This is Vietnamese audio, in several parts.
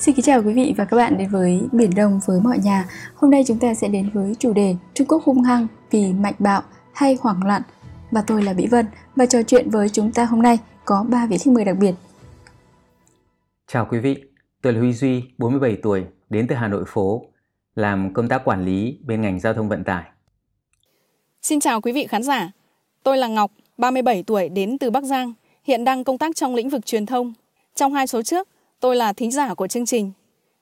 Xin kính chào quý vị và các bạn đến với Biển Đông với mọi nhà. Hôm nay chúng ta sẽ đến với chủ đề Trung Quốc hung hăng vì mạnh bạo hay hoảng loạn. Và tôi là Mỹ Vân và trò chuyện với chúng ta hôm nay có 3 vị khách mời đặc biệt. Chào quý vị, tôi là Huy Duy, 47 tuổi, đến từ Hà Nội phố, làm công tác quản lý bên ngành giao thông vận tải. Xin chào quý vị khán giả, tôi là Ngọc, 37 tuổi, đến từ Bắc Giang, hiện đang công tác trong lĩnh vực truyền thông. Trong hai số trước, tôi là thính giả của chương trình.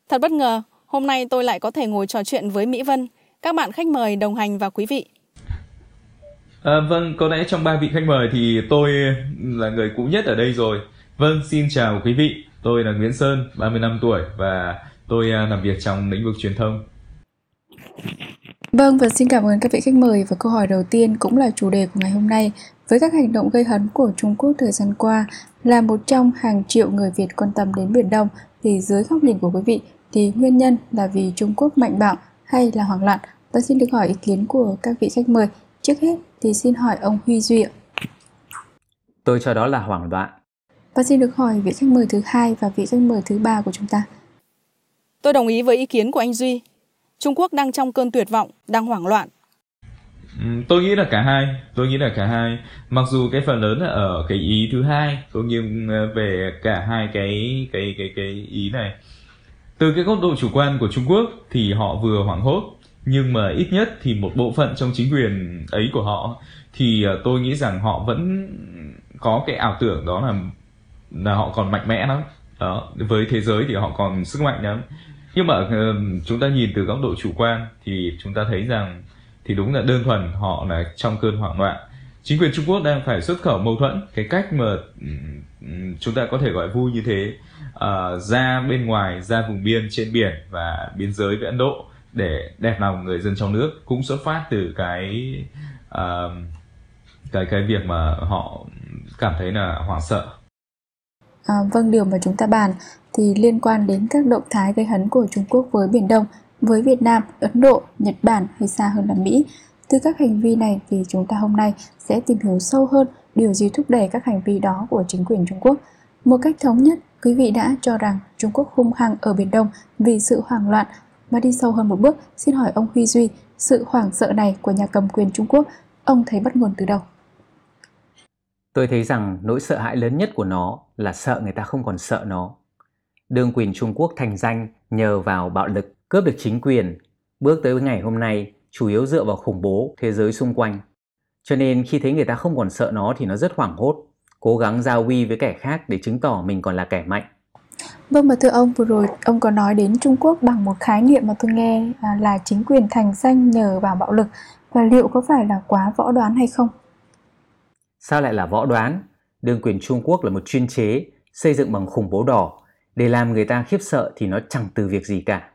Thật bất ngờ, hôm nay tôi lại có thể ngồi trò chuyện với Mỹ Vân, các bạn khách mời đồng hành và quý vị. À, vâng, có lẽ trong ba vị khách mời thì tôi là người cũ nhất ở đây rồi. Vâng, xin chào quý vị. Tôi là Nguyễn Sơn, 35 tuổi và tôi à, làm việc trong lĩnh vực truyền thông. Vâng và xin cảm ơn các vị khách mời và câu hỏi đầu tiên cũng là chủ đề của ngày hôm nay. Với các hành động gây hấn của Trung Quốc thời gian qua là một trong hàng triệu người Việt quan tâm đến Biển Đông thì dưới góc nhìn của quý vị thì nguyên nhân là vì Trung Quốc mạnh bạo hay là hoảng loạn? Tôi xin được hỏi ý kiến của các vị khách mời. Trước hết thì xin hỏi ông Huy Duy ạ. Tôi cho đó là hoảng loạn. Và xin được hỏi vị khách mời thứ hai và vị khách mời thứ ba của chúng ta. Tôi đồng ý với ý kiến của anh Duy. Trung Quốc đang trong cơn tuyệt vọng, đang hoảng loạn. Ừ, tôi nghĩ là cả hai, tôi nghĩ là cả hai. Mặc dù cái phần lớn là ở cái ý thứ hai, cũng như ờ, về cả hai cái cái cái cái ý này. Từ cái góc độ chủ quan của Trung Quốc thì họ vừa hoảng hốt, nhưng mà ít nhất thì một bộ phận trong chính quyền ấy của họ thì ờ, tôi nghĩ rằng họ vẫn có cái ảo tưởng đó là là họ còn mạnh mẽ lắm đó với thế giới thì họ còn sức mạnh lắm nhưng mà ờ, chúng ta nhìn từ góc độ chủ quan thì chúng ta thấy rằng thì đúng là đơn thuần họ là trong cơn hoảng loạn. Chính quyền Trung Quốc đang phải xuất khẩu mâu thuẫn. Cái cách mà chúng ta có thể gọi vui như thế uh, ra bên ngoài ra vùng biên trên biển và biên giới với Ấn Độ để đẹp lòng người dân trong nước cũng xuất phát từ cái uh, cái cái việc mà họ cảm thấy là hoảng sợ. À, vâng, điều mà chúng ta bàn thì liên quan đến các động thái gây hấn của Trung Quốc với Biển Đông, với Việt Nam, Ấn Độ, Nhật Bản hay xa hơn là Mỹ. Từ các hành vi này thì chúng ta hôm nay sẽ tìm hiểu sâu hơn điều gì thúc đẩy các hành vi đó của chính quyền Trung Quốc. Một cách thống nhất, quý vị đã cho rằng Trung Quốc hung hăng ở Biển Đông vì sự hoảng loạn và đi sâu hơn một bước, xin hỏi ông Huy Duy, sự hoảng sợ này của nhà cầm quyền Trung Quốc, ông thấy bắt nguồn từ đâu? Tôi thấy rằng nỗi sợ hãi lớn nhất của nó là sợ người ta không còn sợ nó. Đương quyền Trung Quốc thành danh nhờ vào bạo lực cướp được chính quyền, bước tới ngày hôm nay chủ yếu dựa vào khủng bố thế giới xung quanh. Cho nên khi thấy người ta không còn sợ nó thì nó rất hoảng hốt, cố gắng giao uy với kẻ khác để chứng tỏ mình còn là kẻ mạnh. Vâng và thưa ông, vừa rồi ông có nói đến Trung Quốc bằng một khái niệm mà tôi nghe là chính quyền thành danh nhờ vào bạo lực và liệu có phải là quá võ đoán hay không? Sao lại là võ đoán? Đương quyền Trung Quốc là một chuyên chế xây dựng bằng khủng bố đỏ để làm người ta khiếp sợ thì nó chẳng từ việc gì cả.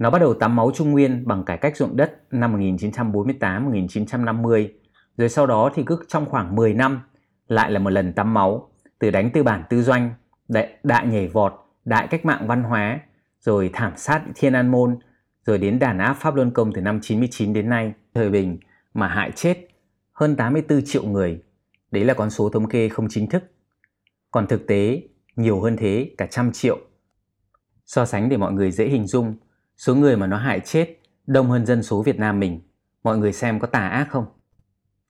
Nó bắt đầu tắm máu Trung Nguyên bằng cải cách ruộng đất năm 1948-1950, rồi sau đó thì cứ trong khoảng 10 năm lại là một lần tắm máu, từ đánh tư bản tư doanh, đại, đại nhảy vọt, đại cách mạng văn hóa, rồi thảm sát Thiên An Môn, rồi đến đàn áp Pháp Luân Công từ năm 99 đến nay, thời bình mà hại chết hơn 84 triệu người. Đấy là con số thống kê không chính thức. Còn thực tế, nhiều hơn thế, cả trăm triệu. So sánh để mọi người dễ hình dung, số người mà nó hại chết đông hơn dân số Việt Nam mình. Mọi người xem có tà ác không?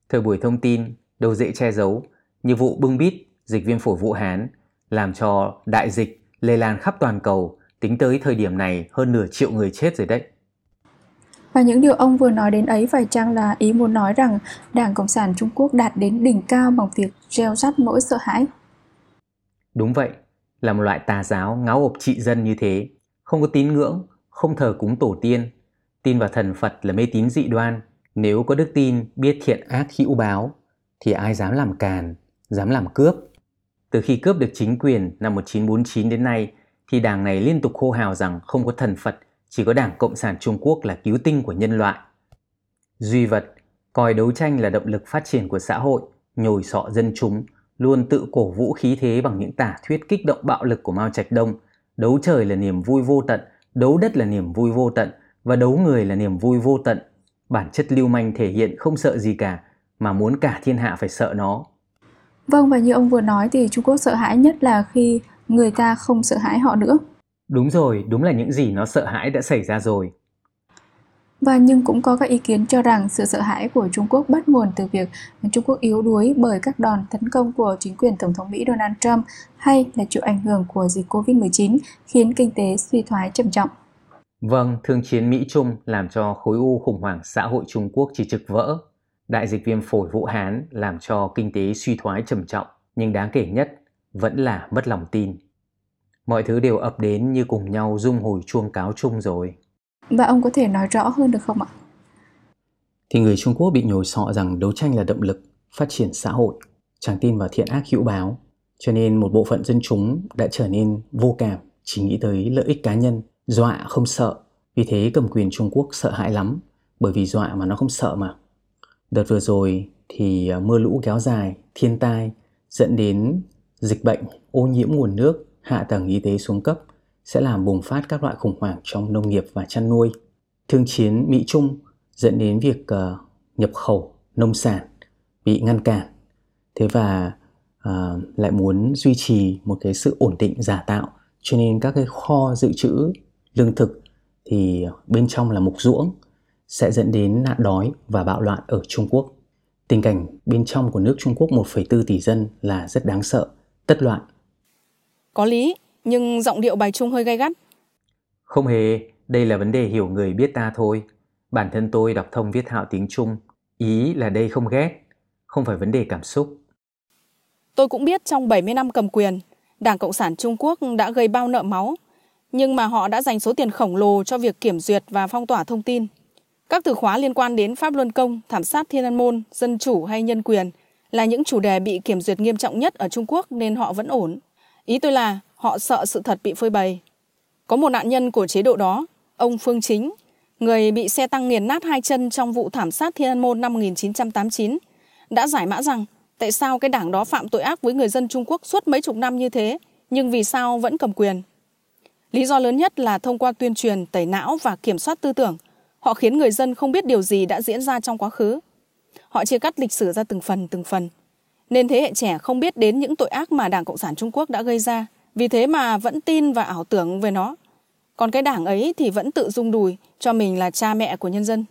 Thời buổi thông tin, đâu dễ che giấu, như vụ bưng bít, dịch viêm phổi Vũ Hán, làm cho đại dịch lây lan khắp toàn cầu, tính tới thời điểm này hơn nửa triệu người chết rồi đấy. Và những điều ông vừa nói đến ấy phải chăng là ý muốn nói rằng Đảng Cộng sản Trung Quốc đạt đến đỉnh cao bằng việc gieo rắt nỗi sợ hãi? Đúng vậy, là một loại tà giáo ngáo ộp trị dân như thế, không có tín ngưỡng, không thờ cúng tổ tiên, tin vào thần Phật là mê tín dị đoan. Nếu có đức tin biết thiện ác hữu báo, thì ai dám làm càn, dám làm cướp. Từ khi cướp được chính quyền năm 1949 đến nay, thì đảng này liên tục hô hào rằng không có thần Phật chỉ có Đảng Cộng sản Trung Quốc là cứu tinh của nhân loại. Duy vật, coi đấu tranh là động lực phát triển của xã hội, nhồi sọ dân chúng, luôn tự cổ vũ khí thế bằng những tả thuyết kích động bạo lực của Mao Trạch Đông. Đấu trời là niềm vui vô tận, đấu đất là niềm vui vô tận và đấu người là niềm vui vô tận. Bản chất lưu manh thể hiện không sợ gì cả, mà muốn cả thiên hạ phải sợ nó. Vâng và như ông vừa nói thì Trung Quốc sợ hãi nhất là khi người ta không sợ hãi họ nữa. Đúng rồi, đúng là những gì nó sợ hãi đã xảy ra rồi. Và nhưng cũng có các ý kiến cho rằng sự sợ hãi của Trung Quốc bắt nguồn từ việc Trung Quốc yếu đuối bởi các đòn tấn công của chính quyền Tổng thống Mỹ Donald Trump hay là chịu ảnh hưởng của dịch Covid-19 khiến kinh tế suy thoái trầm trọng. Vâng, thương chiến Mỹ-Trung làm cho khối u khủng hoảng xã hội Trung Quốc chỉ trực vỡ. Đại dịch viêm phổi Vũ Hán làm cho kinh tế suy thoái trầm trọng, nhưng đáng kể nhất vẫn là mất lòng tin. Mọi thứ đều ập đến như cùng nhau rung hồi chuông cáo chung rồi. Và ông có thể nói rõ hơn được không ạ? Thì người Trung Quốc bị nhồi sọ rằng đấu tranh là động lực, phát triển xã hội, chẳng tin vào thiện ác hữu báo. Cho nên một bộ phận dân chúng đã trở nên vô cảm, chỉ nghĩ tới lợi ích cá nhân, dọa không sợ. Vì thế cầm quyền Trung Quốc sợ hãi lắm, bởi vì dọa mà nó không sợ mà. Đợt vừa rồi thì à, mưa lũ kéo dài, thiên tai dẫn đến dịch bệnh, ô nhiễm nguồn nước, hạ tầng y tế xuống cấp sẽ làm bùng phát các loại khủng hoảng trong nông nghiệp và chăn nuôi. Thương chiến Mỹ-Trung dẫn đến việc uh, nhập khẩu nông sản bị ngăn cản. Thế và uh, lại muốn duy trì một cái sự ổn định giả tạo cho nên các cái kho dự trữ lương thực thì bên trong là mục ruỗng sẽ dẫn đến nạn đói và bạo loạn ở Trung Quốc. Tình cảnh bên trong của nước Trung Quốc 1,4 tỷ dân là rất đáng sợ, tất loạn. Có lý, nhưng giọng điệu bài Trung hơi gay gắt. Không hề, đây là vấn đề hiểu người biết ta thôi. Bản thân tôi đọc thông viết hạo tiếng Trung, ý là đây không ghét, không phải vấn đề cảm xúc. Tôi cũng biết trong 70 năm cầm quyền, Đảng Cộng sản Trung Quốc đã gây bao nợ máu, nhưng mà họ đã dành số tiền khổng lồ cho việc kiểm duyệt và phong tỏa thông tin. Các từ khóa liên quan đến Pháp Luân Công, thảm sát Thiên An Môn, dân chủ hay nhân quyền là những chủ đề bị kiểm duyệt nghiêm trọng nhất ở Trung Quốc nên họ vẫn ổn. Ý tôi là họ sợ sự thật bị phơi bày. Có một nạn nhân của chế độ đó, ông Phương Chính, người bị xe tăng nghiền nát hai chân trong vụ thảm sát Thiên An Môn năm 1989, đã giải mã rằng tại sao cái đảng đó phạm tội ác với người dân Trung Quốc suốt mấy chục năm như thế, nhưng vì sao vẫn cầm quyền. Lý do lớn nhất là thông qua tuyên truyền, tẩy não và kiểm soát tư tưởng, họ khiến người dân không biết điều gì đã diễn ra trong quá khứ. Họ chia cắt lịch sử ra từng phần từng phần, nên thế hệ trẻ không biết đến những tội ác mà Đảng Cộng sản Trung Quốc đã gây ra – vì thế mà vẫn tin và ảo tưởng về nó. Còn cái đảng ấy thì vẫn tự dung đùi cho mình là cha mẹ của nhân dân.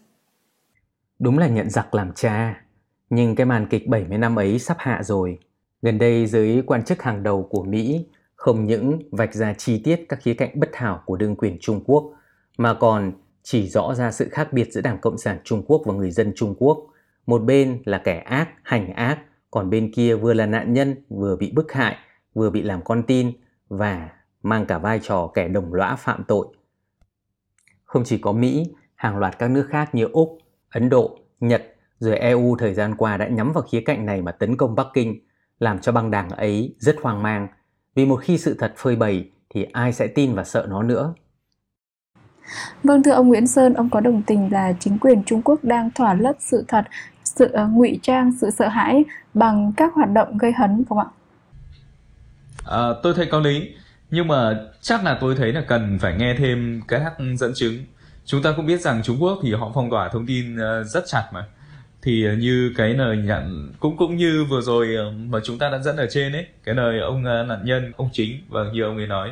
Đúng là nhận giặc làm cha. Nhưng cái màn kịch 70 năm ấy sắp hạ rồi. Gần đây giới quan chức hàng đầu của Mỹ không những vạch ra chi tiết các khía cạnh bất hảo của đương quyền Trung Quốc mà còn chỉ rõ ra sự khác biệt giữa Đảng Cộng sản Trung Quốc và người dân Trung Quốc. Một bên là kẻ ác, hành ác, còn bên kia vừa là nạn nhân, vừa bị bức hại, vừa bị làm con tin, và mang cả vai trò kẻ đồng lõa phạm tội. Không chỉ có Mỹ, hàng loạt các nước khác như Úc, Ấn Độ, Nhật rồi EU thời gian qua đã nhắm vào khía cạnh này mà tấn công Bắc Kinh, làm cho băng đảng ấy rất hoang mang, vì một khi sự thật phơi bày thì ai sẽ tin và sợ nó nữa. Vâng thưa ông Nguyễn Sơn, ông có đồng tình là chính quyền Trung Quốc đang thỏa lấp sự thật, sự uh, ngụy trang, sự sợ hãi bằng các hoạt động gây hấn không ạ? À, tôi thấy có lý. Nhưng mà chắc là tôi thấy là cần phải nghe thêm các dẫn chứng. Chúng ta cũng biết rằng Trung Quốc thì họ phong tỏa thông tin ờ, rất chặt mà. Thì ờ, như cái lời nhận cũng cũng như vừa rồi mà chúng ta đã dẫn ở trên ấy cái lời ông nạn nhân ông chính và như ông ấy nói.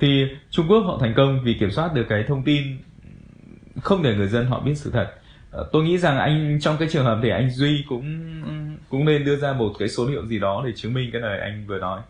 Thì Trung Quốc họ thành công vì kiểm soát được cái thông tin không để người dân họ biết sự thật. Tôi nghĩ rằng anh trong cái trường hợp thì anh Duy cũng cũng nên đưa ra một cái số liệu gì đó để chứng minh cái lời anh vừa nói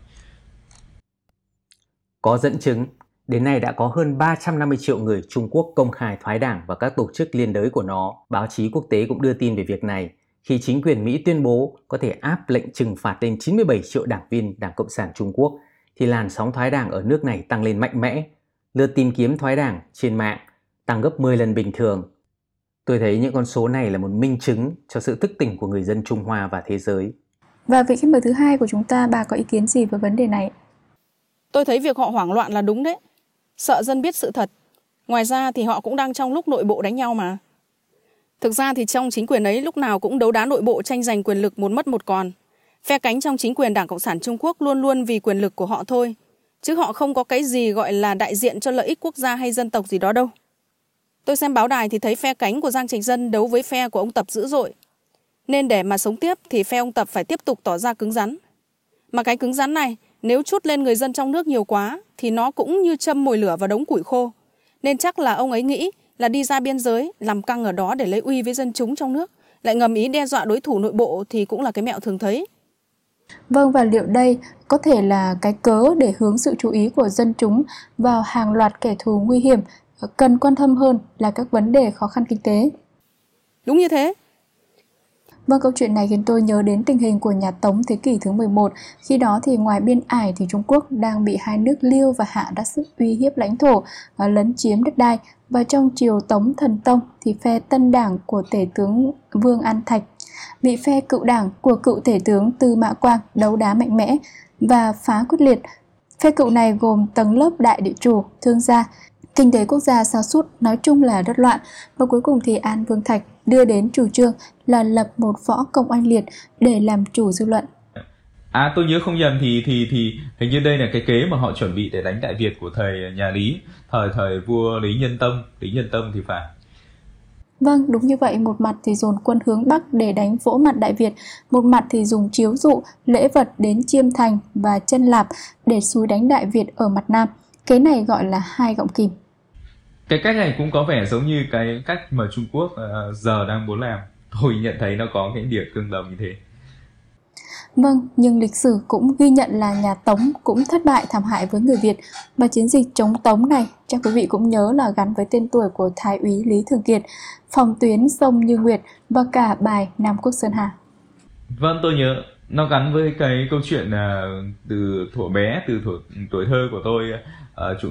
có dẫn chứng, đến nay đã có hơn 350 triệu người Trung Quốc công khai thoái đảng và các tổ chức liên đới của nó. Báo chí quốc tế cũng đưa tin về việc này khi chính quyền Mỹ tuyên bố có thể áp lệnh trừng phạt lên 97 triệu đảng viên Đảng Cộng sản Trung Quốc thì làn sóng thoái đảng ở nước này tăng lên mạnh mẽ. Lượt tìm kiếm thoái đảng trên mạng tăng gấp 10 lần bình thường. Tôi thấy những con số này là một minh chứng cho sự thức tỉnh của người dân Trung Hoa và thế giới. Và vị khách mời thứ hai của chúng ta, bà có ý kiến gì về vấn đề này? Tôi thấy việc họ hoảng loạn là đúng đấy. Sợ dân biết sự thật. Ngoài ra thì họ cũng đang trong lúc nội bộ đánh nhau mà. Thực ra thì trong chính quyền ấy lúc nào cũng đấu đá nội bộ tranh giành quyền lực một mất một còn. Phe cánh trong chính quyền Đảng Cộng sản Trung Quốc luôn luôn vì quyền lực của họ thôi. Chứ họ không có cái gì gọi là đại diện cho lợi ích quốc gia hay dân tộc gì đó đâu. Tôi xem báo đài thì thấy phe cánh của Giang Trạch Dân đấu với phe của ông Tập dữ dội. Nên để mà sống tiếp thì phe ông Tập phải tiếp tục tỏ ra cứng rắn. Mà cái cứng rắn này nếu chút lên người dân trong nước nhiều quá thì nó cũng như châm mồi lửa vào đống củi khô. Nên chắc là ông ấy nghĩ là đi ra biên giới làm căng ở đó để lấy uy với dân chúng trong nước, lại ngầm ý đe dọa đối thủ nội bộ thì cũng là cái mẹo thường thấy. Vâng và liệu đây có thể là cái cớ để hướng sự chú ý của dân chúng vào hàng loạt kẻ thù nguy hiểm cần quan tâm hơn là các vấn đề khó khăn kinh tế. Đúng như thế. Vâng, câu chuyện này khiến tôi nhớ đến tình hình của nhà Tống thế kỷ thứ 11. Khi đó thì ngoài biên ải thì Trung Quốc đang bị hai nước Liêu và Hạ đã sức uy hiếp lãnh thổ, và lấn chiếm đất đai. Và trong triều Tống Thần Tông thì phe tân đảng của tể tướng Vương An Thạch bị phe cựu đảng của cựu tể tướng Tư Mã Quang đấu đá mạnh mẽ và phá quyết liệt. Phe cựu này gồm tầng lớp đại địa chủ, thương gia, kinh tế quốc gia sa sút nói chung là rất loạn và cuối cùng thì An Vương Thạch đưa đến chủ trương là lập một võ công oanh liệt để làm chủ dư luận. À tôi nhớ không nhầm thì thì thì hình như đây là cái kế mà họ chuẩn bị để đánh Đại Việt của thời nhà Lý, thời thời vua Lý Nhân Tông, Lý Nhân Tông thì phải. Vâng, đúng như vậy, một mặt thì dồn quân hướng Bắc để đánh vỗ mặt Đại Việt, một mặt thì dùng chiếu dụ, lễ vật đến Chiêm Thành và chân Lạp để xúi đánh Đại Việt ở mặt Nam. Cái này gọi là hai gọng kìm. Cái cách này cũng có vẻ giống như cái cách mà Trung Quốc uh, giờ đang muốn làm. Tôi nhận thấy nó có cái điểm tương đồng như thế. Vâng, nhưng lịch sử cũng ghi nhận là nhà Tống cũng thất bại thảm hại với người Việt và chiến dịch chống Tống này chắc quý vị cũng nhớ là gắn với tên tuổi của Thái úy Lý Thường Kiệt, phòng tuyến sông Như Nguyệt và cả bài Nam Quốc Sơn Hà. Vâng, tôi nhớ nó gắn với cái câu chuyện là từ thuở bé, từ tuổi, tuổi thơ của tôi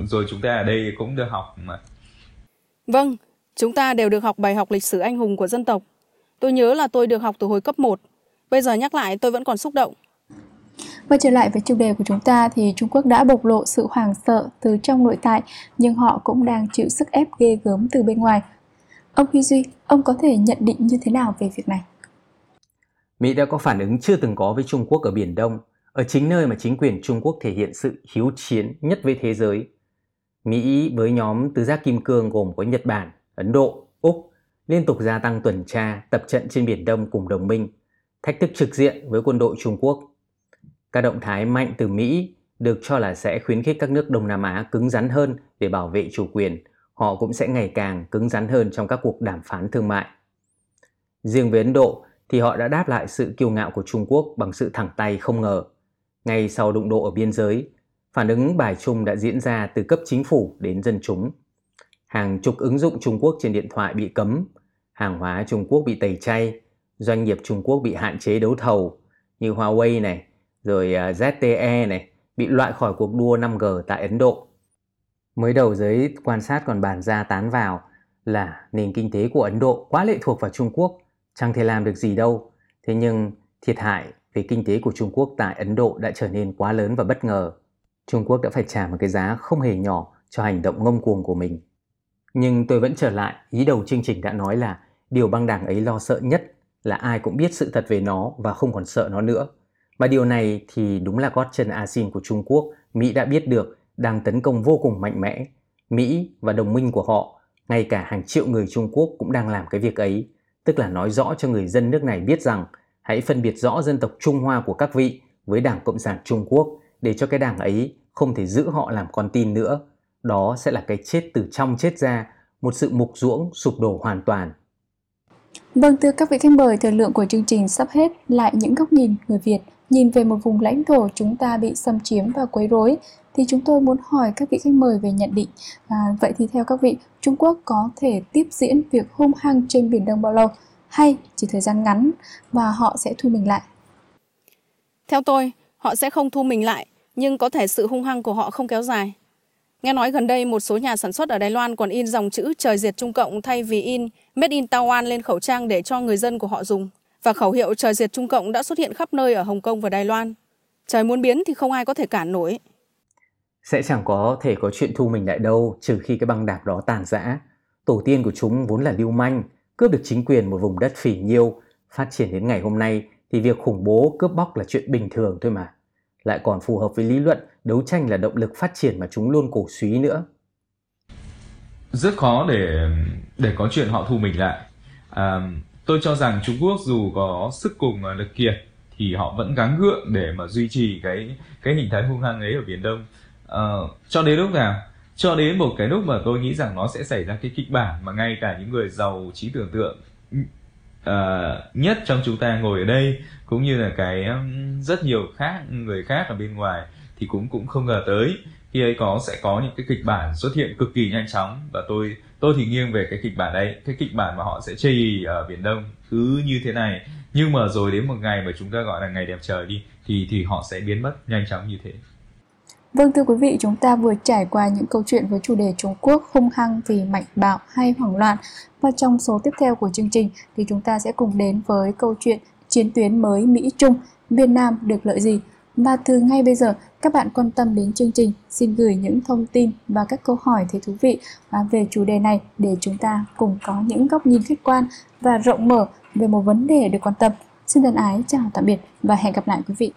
uh, rồi chúng ta ở đây cũng được học mà. Vâng, chúng ta đều được học bài học lịch sử anh hùng của dân tộc. Tôi nhớ là tôi được học từ hồi cấp 1 Bây giờ nhắc lại tôi vẫn còn xúc động. Quay trở lại với chủ đề của chúng ta thì Trung Quốc đã bộc lộ sự hoảng sợ từ trong nội tại nhưng họ cũng đang chịu sức ép ghê gớm từ bên ngoài. Ông Huy Duy, ông có thể nhận định như thế nào về việc này? Mỹ đã có phản ứng chưa từng có với Trung Quốc ở Biển Đông, ở chính nơi mà chính quyền Trung Quốc thể hiện sự hiếu chiến nhất với thế giới. Mỹ với nhóm tứ giác kim cương gồm có Nhật Bản, Ấn Độ, Úc liên tục gia tăng tuần tra, tập trận trên Biển Đông cùng đồng minh – thách thức trực diện với quân đội Trung Quốc. Các động thái mạnh từ Mỹ được cho là sẽ khuyến khích các nước Đông Nam Á cứng rắn hơn để bảo vệ chủ quyền. Họ cũng sẽ ngày càng cứng rắn hơn trong các cuộc đàm phán thương mại. Riêng với Ấn Độ thì họ đã đáp lại sự kiêu ngạo của Trung Quốc bằng sự thẳng tay không ngờ. Ngay sau đụng độ ở biên giới, phản ứng bài chung đã diễn ra từ cấp chính phủ đến dân chúng. Hàng chục ứng dụng Trung Quốc trên điện thoại bị cấm, hàng hóa Trung Quốc bị tẩy chay, doanh nghiệp Trung Quốc bị hạn chế đấu thầu như Huawei này, rồi à, ZTE này bị loại khỏi cuộc đua 5G tại Ấn Độ. Mới đầu giới quan sát còn bàn ra tán vào là nền kinh tế của Ấn Độ quá lệ thuộc vào Trung Quốc, chẳng thể làm được gì đâu. Thế nhưng thiệt hại về kinh tế của Trung Quốc tại Ấn Độ đã trở nên quá lớn và bất ngờ. Trung Quốc đã phải trả một cái giá không hề nhỏ cho hành động ngông cuồng của mình. Nhưng tôi vẫn trở lại, ý đầu chương trình đã nói là điều băng đảng ấy lo sợ nhất là ai cũng biết sự thật về nó và không còn sợ nó nữa. Mà điều này thì đúng là gót chân asin của Trung Quốc, Mỹ đã biết được đang tấn công vô cùng mạnh mẽ. Mỹ và đồng minh của họ, ngay cả hàng triệu người Trung Quốc cũng đang làm cái việc ấy, tức là nói rõ cho người dân nước này biết rằng hãy phân biệt rõ dân tộc Trung Hoa của các vị với Đảng Cộng sản Trung Quốc để cho cái đảng ấy không thể giữ họ làm con tin nữa. Đó sẽ là cái chết từ trong chết ra, một sự mục ruỗng sụp đổ hoàn toàn Vâng, thưa các vị khách mời, thời lượng của chương trình sắp hết lại những góc nhìn người Việt nhìn về một vùng lãnh thổ chúng ta bị xâm chiếm và quấy rối thì chúng tôi muốn hỏi các vị khách mời về nhận định. À, vậy thì theo các vị, Trung Quốc có thể tiếp diễn việc hung hăng trên Biển Đông bao lâu hay chỉ thời gian ngắn và họ sẽ thu mình lại? Theo tôi, họ sẽ không thu mình lại, nhưng có thể sự hung hăng của họ không kéo dài. Nghe nói gần đây một số nhà sản xuất ở Đài Loan còn in dòng chữ trời diệt Trung Cộng thay vì in Made in Taiwan lên khẩu trang để cho người dân của họ dùng. Và khẩu hiệu trời diệt Trung Cộng đã xuất hiện khắp nơi ở Hồng Kông và Đài Loan. Trời muốn biến thì không ai có thể cản nổi. Sẽ chẳng có thể có chuyện thu mình lại đâu trừ khi cái băng đảng đó tàn rã. Tổ tiên của chúng vốn là lưu manh, cướp được chính quyền một vùng đất phỉ nhiêu. Phát triển đến ngày hôm nay thì việc khủng bố cướp bóc là chuyện bình thường thôi mà lại còn phù hợp với lý luận đấu tranh là động lực phát triển mà chúng luôn cổ suý nữa. Rất khó để để có chuyện họ thu mình lại. À, tôi cho rằng Trung Quốc dù có sức cùng lực kiệt thì họ vẫn gắng gượng để mà duy trì cái cái hình thái hung hăng ấy ở biển đông À, cho đến lúc nào cho đến một cái lúc mà tôi nghĩ rằng nó sẽ xảy ra cái kịch bản mà ngay cả những người giàu trí tưởng tượng uh, nhất trong chúng ta ngồi ở đây cũng như là cái um, rất nhiều khác người khác ở bên ngoài thì cũng cũng không ngờ tới. Khi ấy có sẽ có những cái kịch bản xuất hiện cực kỳ nhanh chóng và tôi tôi thì nghiêng về cái kịch bản đấy cái kịch bản mà họ sẽ chây ở biển đông cứ như thế này. Nhưng mà rồi đến một ngày mà chúng ta gọi là ngày đẹp trời đi thì thì họ sẽ biến mất nhanh chóng như thế. Vâng thưa quý vị, chúng ta vừa trải qua những câu chuyện với chủ đề Trung Quốc hung hăng vì mạnh bạo hay hoảng loạn. Và trong số tiếp theo của chương trình thì chúng ta sẽ cùng đến với câu chuyện chiến tuyến mới Mỹ-Trung, Việt Nam được lợi gì? Và từ ngay bây giờ, các bạn quan tâm đến chương trình, xin gửi những thông tin và các câu hỏi thấy thú vị à, về chủ đề này để chúng ta cùng có những góc nhìn khách quan và rộng mở về một vấn đề được quan tâm. Xin thân ái chào tạm biệt và hẹn gặp lại quý vị.